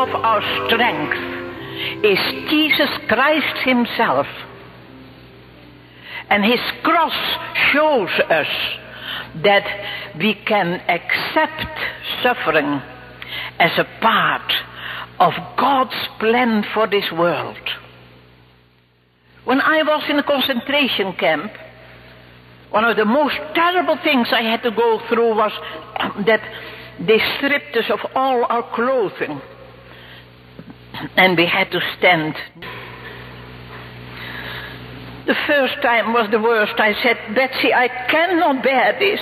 of our strength is Jesus Christ Himself. And His cross shows us that we can accept suffering as a part of God's plan for this world. When I was in a concentration camp, one of the most terrible things I had to go through was that they stripped us of all our clothing. And we had to stand. The first time was the worst. I said, Betsie, I cannot bear this.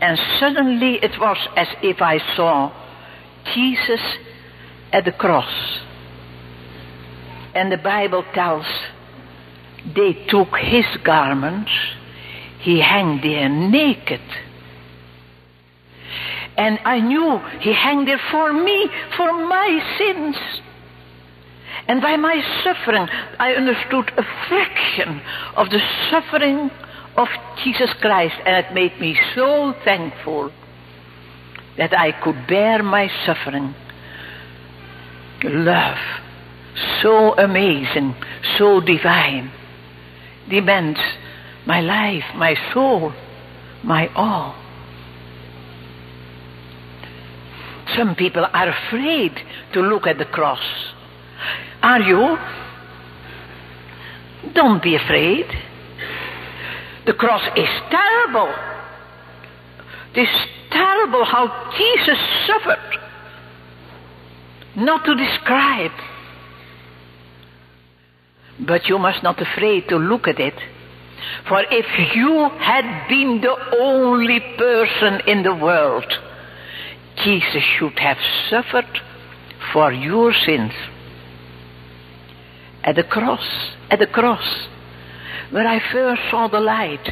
And suddenly it was as if I saw Jesus at the cross. And the Bible tells they took his garments, he hung there naked. And I knew he hung there for me, for my sins. And by my suffering, I understood a fraction of the suffering of Jesus Christ, and it made me so thankful that I could bear my suffering. Love, so amazing, so divine, demands my life, my soul, my all. Some people are afraid to look at the cross. Are you? Don't be afraid. The cross is terrible. It is terrible how Jesus suffered. Not to describe. But you must not afraid to look at it. For if you had been the only person in the world, Jesus should have suffered for your sins. At the cross, at the cross, where I first saw the light.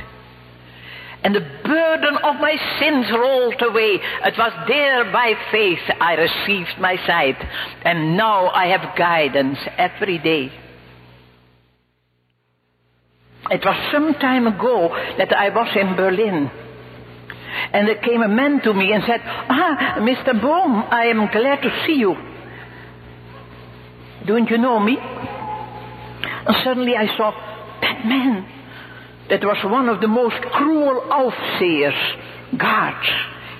And the burden of my sins rolled away. It was there by faith I received my sight. And now I have guidance every day. It was some time ago that I was in Berlin. And there came a man to me and said, Ah, Mr. Boom, I am glad to see you. Don't you know me? And suddenly I saw that man. That was one of the most cruel aufsehers, guards,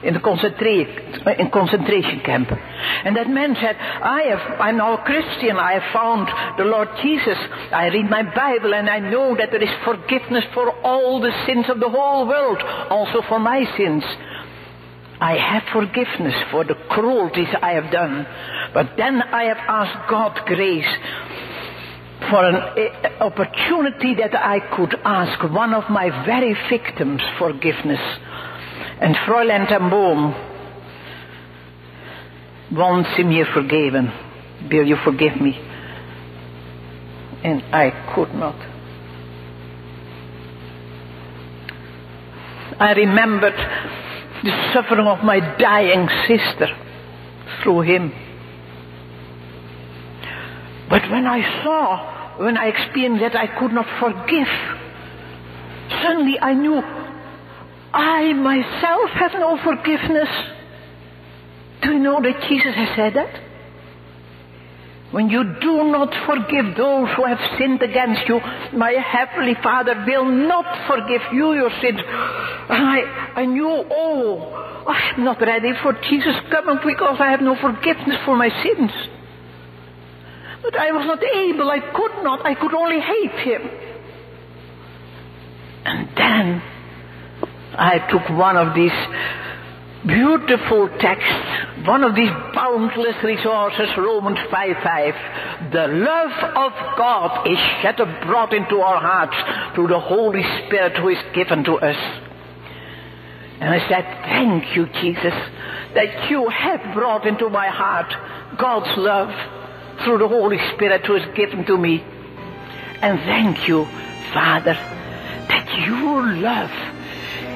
in the concentra- in concentration camp. And that man said, I have, I'm now a Christian. I have found the Lord Jesus. I read my Bible and I know that there is forgiveness for all the sins of the whole world, also for my sins. I have forgiveness for the cruelties I have done. But then I have asked God grace for an uh, opportunity that I could ask one of my very victims forgiveness. And Fräulein ten Boom wants him here forgiven. Will you forgive me? And I could not. I remembered the suffering of my dying sister through him. But when I saw, when I experienced that I could not forgive, suddenly I knew I myself have no forgiveness. Do you know that Jesus has said that? When you do not forgive those who have sinned against you, my heavenly Father will not forgive you your sins. And I, I knew, oh, I'm not ready for Jesus coming because I have no forgiveness for my sins. But I was not able, I could not, I could only hate him. And then I took one of these beautiful texts, one of these boundless resources, Romans 5:5. The love of God is shed abroad into our hearts through the Holy Spirit who is given to us. And I said, Thank you, Jesus, that you have brought into my heart God's love through the Holy Spirit who is given to me. And thank you, Father, that your love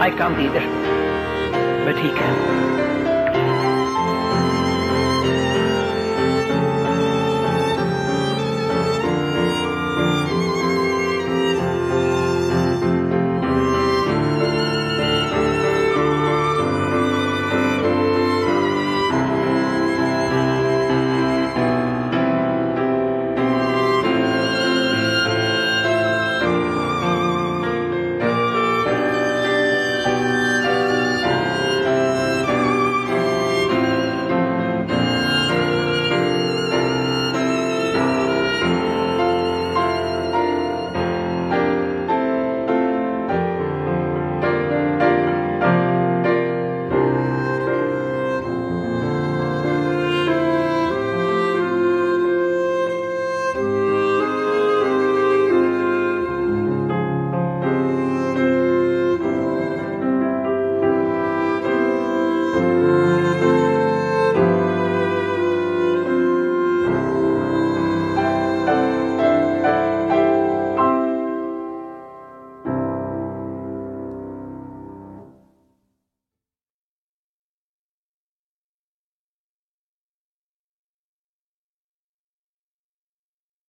I can't either. But he can.